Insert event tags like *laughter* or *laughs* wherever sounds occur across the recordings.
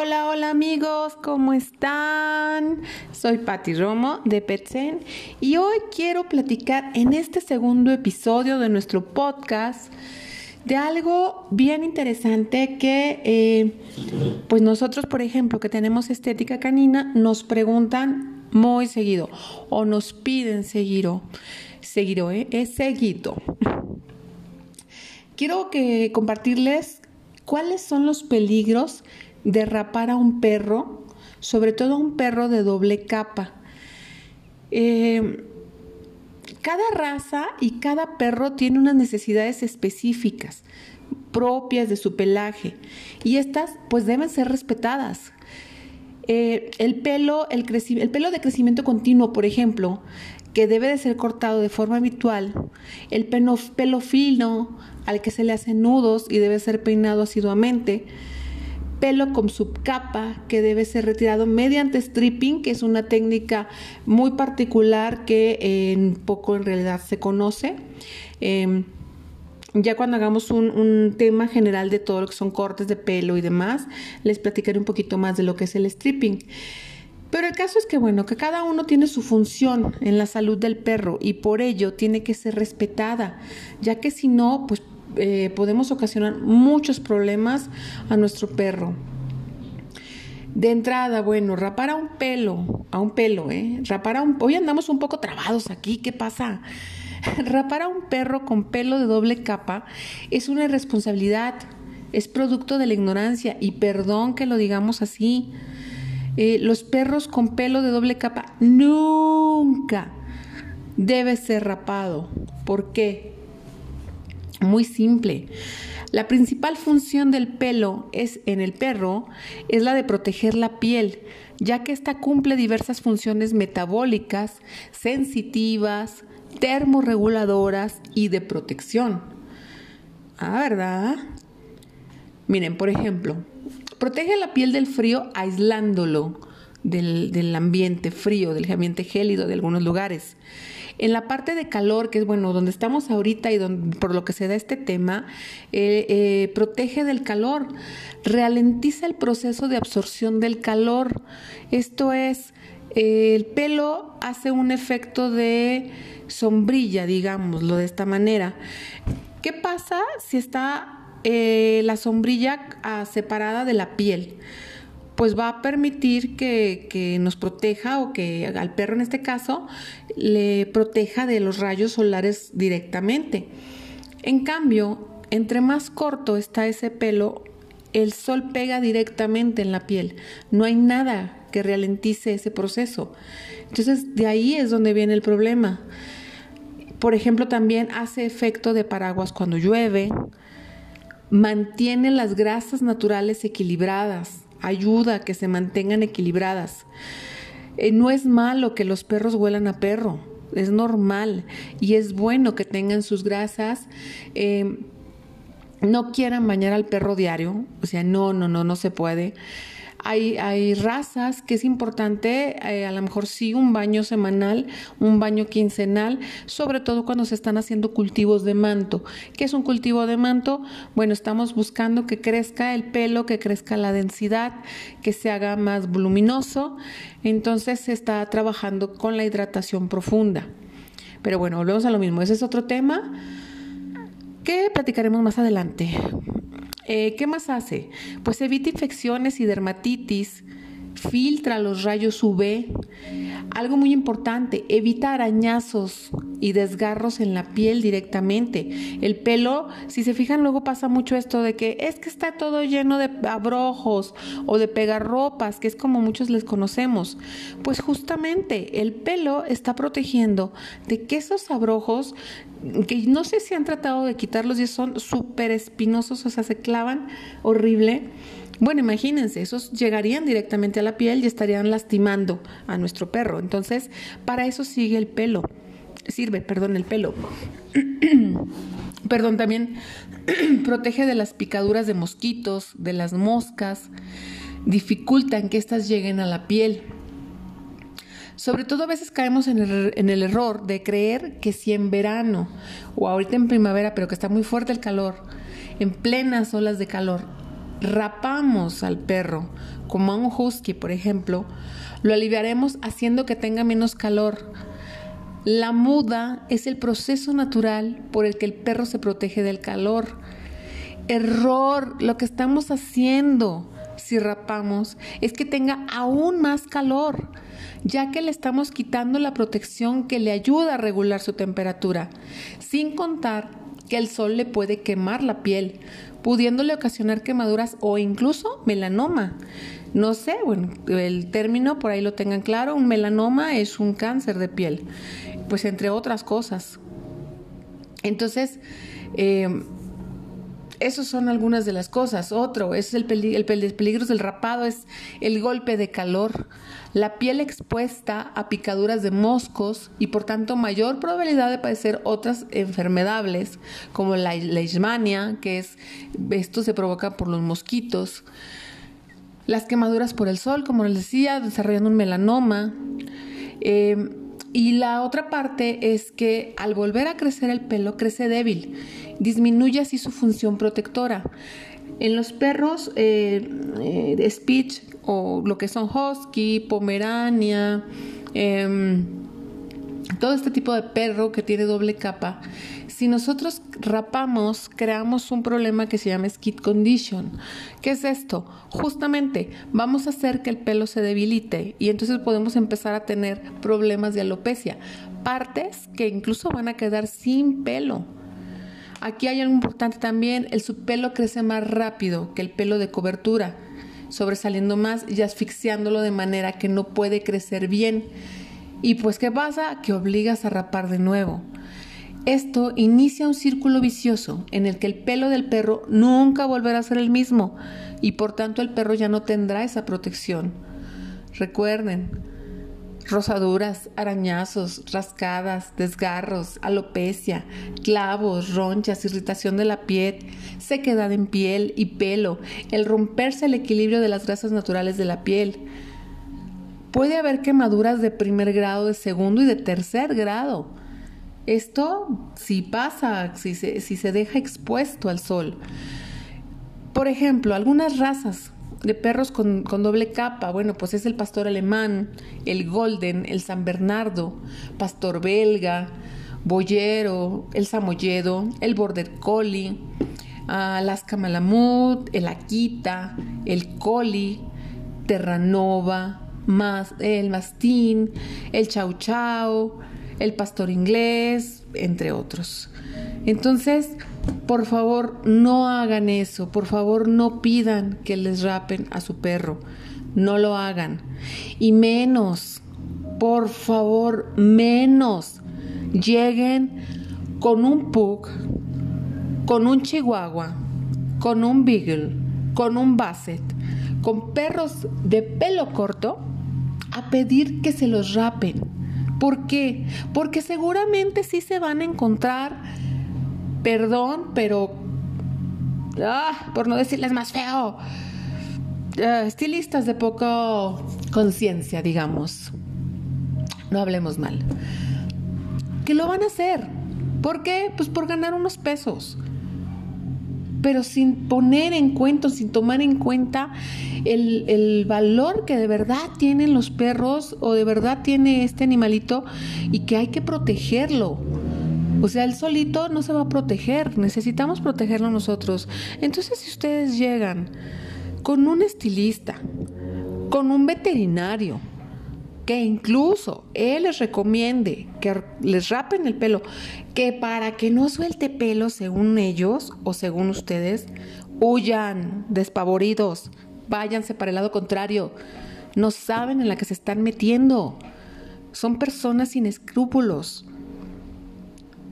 Hola, hola amigos, ¿cómo están? Soy Patti Romo de Petsen y hoy quiero platicar en este segundo episodio de nuestro podcast de algo bien interesante que eh, pues nosotros, por ejemplo, que tenemos estética canina, nos preguntan muy seguido o nos piden seguido, seguido, ¿eh? seguido. Quiero que compartirles cuáles son los peligros derrapar a un perro, sobre todo a un perro de doble capa. Eh, cada raza y cada perro tiene unas necesidades específicas propias de su pelaje y estas pues deben ser respetadas. Eh, el, pelo, el, el pelo de crecimiento continuo, por ejemplo, que debe de ser cortado de forma habitual, el pelo, pelo fino al que se le hacen nudos y debe ser peinado asiduamente, pelo con subcapa que debe ser retirado mediante stripping, que es una técnica muy particular que en poco en realidad se conoce. Em, ya cuando hagamos un, un, tema general de todo lo que son cortes de pelo y demás, les platicaré un poquito más de lo que es el stripping. Pero el caso es que, bueno, que cada uno tiene su función en la salud del perro y por ello tiene que ser respetada, ya que si no, pues eh, podemos ocasionar muchos problemas a nuestro perro. De entrada, bueno, rapar a un pelo, a un pelo, ¿eh? Rapar a un... Hoy andamos un poco trabados aquí, ¿qué pasa? *laughs* rapar a un perro con pelo de doble capa es una irresponsabilidad, es producto de la ignorancia y perdón que lo digamos así. Eh, los perros con pelo de doble capa nunca debe ser rapado. ¿Por qué? Muy simple. La principal función del pelo es en el perro es la de proteger la piel, ya que ésta cumple diversas funciones metabólicas, sensitivas, termorreguladoras y de protección. Ah, ¿verdad? Miren, por ejemplo, protege la piel del frío aislándolo del, del ambiente frío, del ambiente gélido de algunos lugares. En la parte de calor, que es bueno, donde estamos ahorita y donde, por lo que se da este tema, eh, eh, protege del calor, ralentiza el proceso de absorción del calor. Esto es, eh, el pelo hace un efecto de sombrilla, digámoslo de esta manera. ¿Qué pasa si está la sombrilla ah, separada de la piel? Pues va a permitir que, nos proteja o que al perro en este caso le proteja de los rayos solares directamente. En cambio, entre más corto está ese pelo, el sol pega directamente en la piel. No hay nada que ralentice ese proceso. Entonces, de ahí es donde viene el problema. Por ejemplo, también hace efecto de paraguas cuando llueve, mantiene las grasas naturales equilibradas, ayuda a que se mantengan equilibradas. Eh, no es malo que los perros huelan a perro, es normal y es bueno que tengan sus grasas. Eh, no quieran bañar al perro diario, o sea, no, no, no, no se puede. Hay, razas que es importante, eh, a lo mejor sí, un baño semanal, un baño quincenal, sobre todo cuando se están haciendo cultivos de manto. ¿Qué es un cultivo de manto? Bueno, estamos buscando que crezca el pelo, que crezca la densidad, que se haga más voluminoso. Entonces se está trabajando con la hidratación profunda. Pero bueno, volvemos a lo mismo. Ese es otro tema que platicaremos más adelante. Eh, ¿Qué más hace? Pues evita infecciones y dermatitis, filtra los rayos UV. Algo muy importante, evita arañazos y desgarros en la piel directamente. El pelo, si se fijan, luego pasa mucho esto de que es que está todo lleno de abrojos o de pegarropas, que es como muchos les conocemos. Pues justamente el pelo está protegiendo de que esos abrojos, que no sé si han tratado de quitarlos y son súper espinosos, o sea, se clavan horrible bueno, imagínense, esos llegarían directamente a la piel y estarían lastimando a nuestro perro. Entonces, para eso sigue el pelo. Sirve, perdón, el pelo. *clears throat* perdón, también *clears throat* protege de las picaduras de mosquitos, de las moscas, dificultan que éstas lleguen a la piel. Sobre todo a veces caemos en el, en el, error de creer que si en verano o ahorita en primavera, pero que está muy fuerte el calor, en plenas olas de calor, rapamos al perro, como a un husky, por ejemplo, lo aliviaremos haciendo que tenga menos calor. La muda es el proceso natural por el que el perro se protege del calor. Error, lo que estamos haciendo si rapamos es que tenga aún más calor, ya que le estamos quitando la protección que le ayuda a regular su temperatura, sin contar que el sol le puede quemar la piel, pudiéndole ocasionar quemaduras o incluso melanoma. No sé, bueno, el término por ahí lo tengan claro, un melanoma es un cáncer de piel, pues entre otras cosas. Entonces, eh, esas son algunas de las cosas. Otro es el, el peligro del rapado, es el golpe de calor, la piel expuesta a picaduras de moscos y por tanto mayor probabilidad de padecer otras enfermedades como la leishmania, que es esto se provoca por los mosquitos. Las quemaduras por el sol, como les decía, desarrollando un melanoma. Eh, y la otra parte es que al volver a crecer el pelo crece débil, disminuye así su función protectora. En los perros eh, eh, de speech o lo que son husky, pomerania, em, todo este tipo de perro que tiene doble capa, si nosotros rapamos, creamos un problema que se llama skid condition. ¿Qué es esto? Justamente vamos a hacer que el pelo se debilite y entonces podemos empezar a tener problemas de alopecia, partes que incluso van a quedar sin pelo. Aquí hay algo importante también, el subpelo crece más rápido que el pelo de cobertura, sobresaliendo más y asfixiándolo de manera que no puede crecer bien. Y pues, ¿qué pasa? Que obligas a rapar de nuevo. Esto inicia un círculo vicioso en el que el pelo del perro nunca volverá a ser el mismo y por tanto el perro ya no tendrá esa protección. Recuerden, rosaduras, arañazos, rascadas, desgarros, alopecia, clavos, ronchas, irritación de la piel, sequedad en piel y pelo, el romperse el equilibrio de las grasas naturales de la piel. Puede haber quemaduras de primer grado, de segundo y de tercer grado esto si pasa, si se, si se deja expuesto al sol. Por ejemplo, algunas razas de perros con, doble capa, bueno, pues es el pastor alemán, el golden, el san bernardo, pastor belga, boyero, el samoyedo, el border collie, Alaska malamut, el akita, el collie, terranova, el mastín, el chau chau, el pastor inglés, entre otros. Entonces, por favor, no hagan eso, por favor, no pidan que les rapen a su perro, no lo hagan. Y menos, por favor, menos, lleguen con un pug, con un chihuahua, con un beagle, con un basset, con perros de pelo corto, a pedir que se los rapen ¿Por qué? Porque seguramente sí se van a encontrar, perdón, pero, ah, por no decirles más feo, ah, estilistas de poca conciencia, digamos. No hablemos mal. Que lo van a hacer. ¿Por qué? Pues por ganar unos pesos pero sin poner en cuenta, sin tomar en cuenta el, valor que de verdad tienen los perros o de verdad tiene este animalito y que hay que protegerlo. O sea, él solito no se va a proteger, necesitamos protegerlo nosotros. Entonces, si ustedes llegan con un estilista, con un veterinario, que incluso él les recomiende que les rapen el pelo, que para que no suelte pelo según ellos o según ustedes, huyan despavoridos, váyanse para el lado contrario, no saben en la que se están metiendo, son personas sin escrúpulos,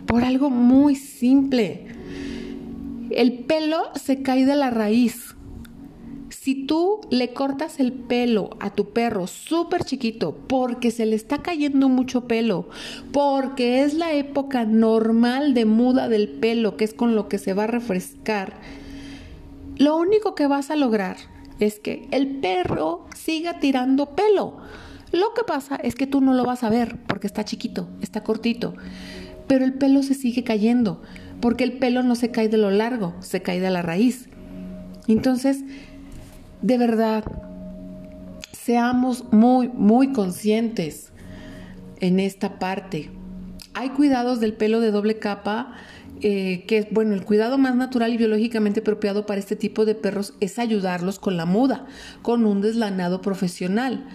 por algo muy simple. El pelo se cae de la raíz si tú le cortas el pelo a tu perro súper chiquito porque se le está cayendo mucho pelo, porque es la época normal de muda del pelo, que es con lo que se va a refrescar, lo único que vas a lograr es que el perro siga tirando pelo. Lo que pasa es que tú no lo vas a ver porque está chiquito, está cortito, pero el pelo se sigue cayendo porque el pelo no se cae de lo largo, se cae de la raíz. Entonces, de verdad, seamos muy, muy conscientes en esta parte. Hay cuidados del pelo de doble capa, eh, que bueno, el cuidado más natural y biológicamente apropiado para este tipo de perros es ayudarlos con la muda, con un deslanado profesional.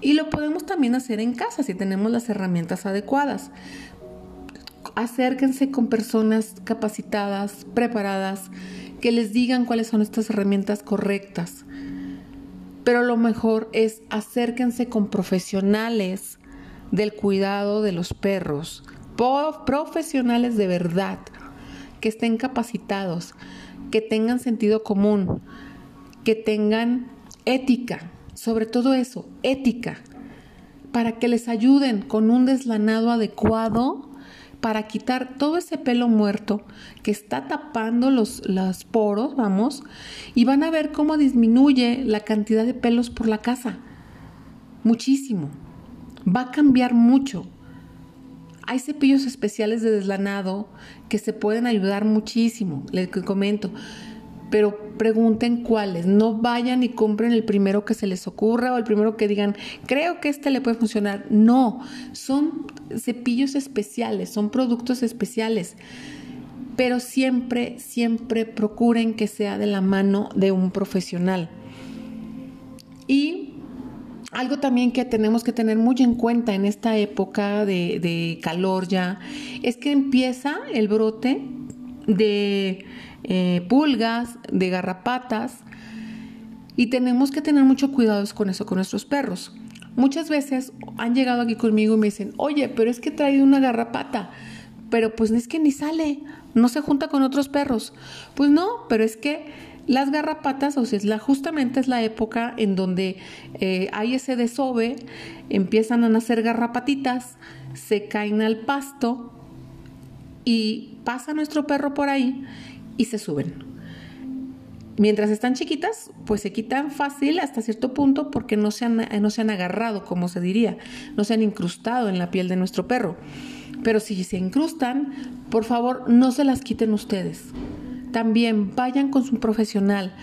Y lo podemos también hacer en casa si tenemos las herramientas adecuadas. Acérquense con personas capacitadas, preparadas, que les digan cuáles son estas herramientas correctas. Pero lo mejor es acérquense con profesionales del cuidado de los perros, profesionales de verdad, que estén capacitados, que tengan sentido común, que tengan ética, sobre todo eso, ética, para que les ayuden con un deslanado adecuado para quitar todo ese pelo muerto que está tapando los, poros, vamos, y van a ver cómo disminuye la cantidad de pelos por la casa. Muchísimo. Va a cambiar mucho. Hay cepillos especiales de deslanado que se pueden ayudar muchísimo, les comento pero pregunten cuáles. No vayan y compren el primero que se les ocurra o el primero que digan, creo que este le puede funcionar. No, son cepillos especiales, son productos especiales. Pero siempre, siempre procuren que sea de la mano de un profesional. Y algo también que tenemos que tener muy en cuenta en esta época de, de calor ya, es que empieza el brote de eh, pulgas, de garrapatas, y tenemos que tener mucho cuidado con eso, con nuestros perros. Muchas veces han llegado aquí conmigo y me dicen, oye, pero es que he traído una garrapata, pero pues es que ni sale, no se junta con otros perros. Pues no, pero es que las garrapatas, o sea, es justamente es la época en donde eh, hay ese desove, empiezan a nacer garrapatitas, se caen al pasto y pasa nuestro perro por ahí y se suben. Mientras están chiquitas, pues se quitan fácil hasta cierto punto porque no se, han, no se han agarrado, como se diría, no se han incrustado en la piel de nuestro perro. Pero si se incrustan, por favor no se las quiten ustedes. También vayan con su profesional,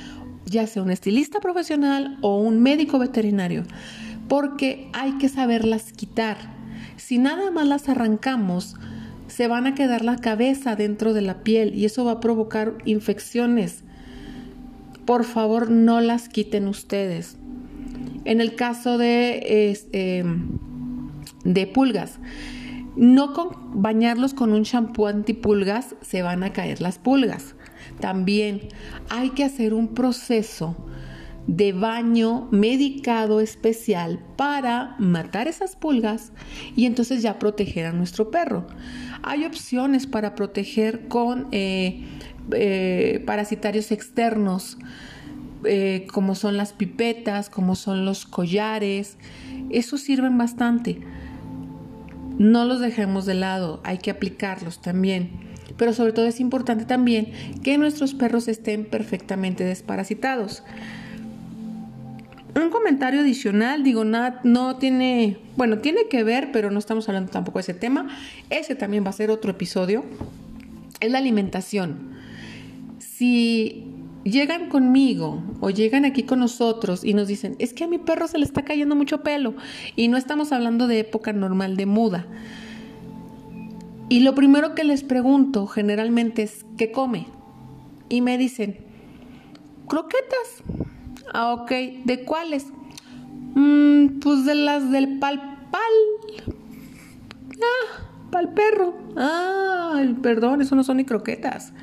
ya sea un estilista profesional o un médico veterinario, porque hay que saberlas quitar. Si nada más las arrancamos, se van a quedar la cabeza dentro de la piel y eso va a provocar infecciones. Por favor, no las quiten ustedes. En el caso de, em, de pulgas, no con bañarlos con un shampoo antipulgas se van a caer las pulgas. También hay que hacer un proceso de baño medicado especial para matar esas pulgas y entonces ya proteger a nuestro perro. Hay opciones para proteger con eh, eh, parasitarios externos, eh, como son las pipetas, como son los collares. Esos sirven bastante. No los dejemos de lado, hay que aplicarlos también. Pero sobre todo es importante también que nuestros perros estén perfectamente desparasitados. Un comentario adicional, digo, nada, no tiene, bueno, tiene que ver, pero no estamos hablando tampoco de ese tema. Ese también va a ser otro episodio. Es la alimentación. Si llegan conmigo o llegan aquí con nosotros y nos dicen, es que a mi perro se le está cayendo mucho pelo y no estamos hablando de época normal de muda. Y lo primero que les pregunto generalmente es, ¿qué come? Y me dicen, croquetas. Ah, ok. ¿De cuáles? Mm, pues de las del pal pal. Ah, pal perro. Ah, perdón, eso no son ni croquetas.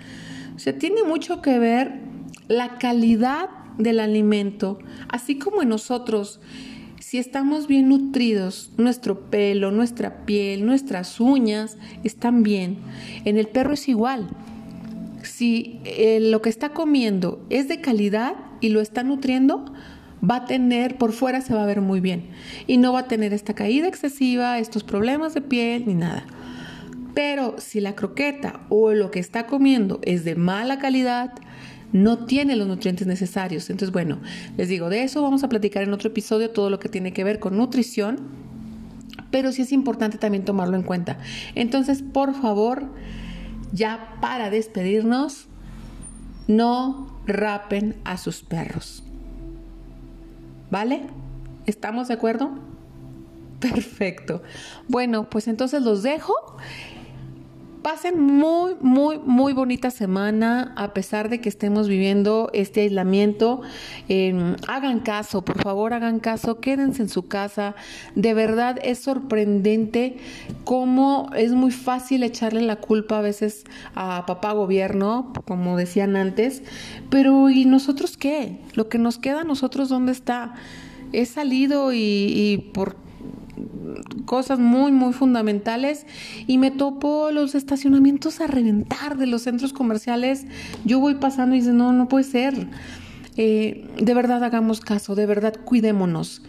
O sea, tiene mucho que ver la calidad del alimento, así como en nosotros. Si estamos bien nutridos, nuestro pelo, nuestra piel, nuestras uñas están bien. En el perro es igual. Si eh, lo que está comiendo es de calidad, y lo está nutriendo, va a tener, por fuera se va a ver muy bien y no va a tener esta caída excesiva, estos problemas de piel ni nada. Pero si la croqueta o lo que está comiendo es de mala calidad, no tiene los nutrientes necesarios. Entonces, bueno, les digo, de eso vamos a platicar en otro episodio, todo lo que tiene que ver con nutrición, pero sí es importante también tomarlo en cuenta. Entonces, por favor, ya para despedirnos, no rapen a sus perros. ¿Vale? ¿Estamos de acuerdo? Perfecto. Bueno, pues entonces los dejo Pasen muy, muy, muy bonita semana a pesar de que estemos viviendo este aislamiento. Em, hagan caso, por favor, hagan caso, quédense en su casa. De verdad es sorprendente cómo es muy fácil echarle la culpa a veces a papá gobierno, como decían antes. Pero ¿y nosotros qué? Lo que nos queda a nosotros, ¿dónde está? He salido y, y por cosas muy, muy fundamentales y me topo los estacionamientos a reventar de los centros comerciales. Yo voy pasando y dice, no, no puede ser. Eh, de verdad hagamos caso, de verdad cuidémonos.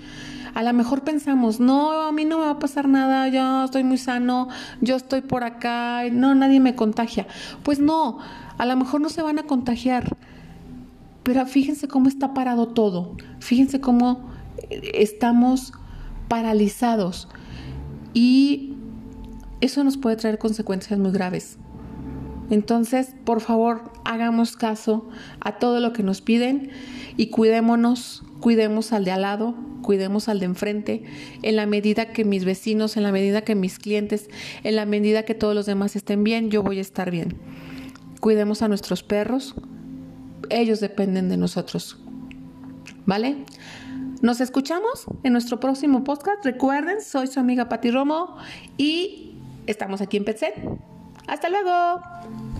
A lo mejor pensamos, no, a mí no me va a pasar nada, yo estoy muy sano, yo estoy por acá, no, nadie me contagia. Pues no, a lo mejor no se van a contagiar, pero fíjense cómo está parado todo, fíjense cómo estamos paralizados y eso nos puede traer consecuencias muy graves. Entonces, por favor, hagamos caso a todo lo que nos piden y cuidémonos, cuidemos al de al lado, cuidemos al de enfrente, en la medida que mis vecinos, en la medida que mis clientes, en la medida que todos los demás estén bien, yo voy a estar bien. Cuidemos a nuestros perros, ellos dependen de nosotros. ¿Vale? Nos escuchamos en nuestro próximo podcast. Recuerden, soy su amiga Pati Romo y estamos aquí en Petset. Hasta luego.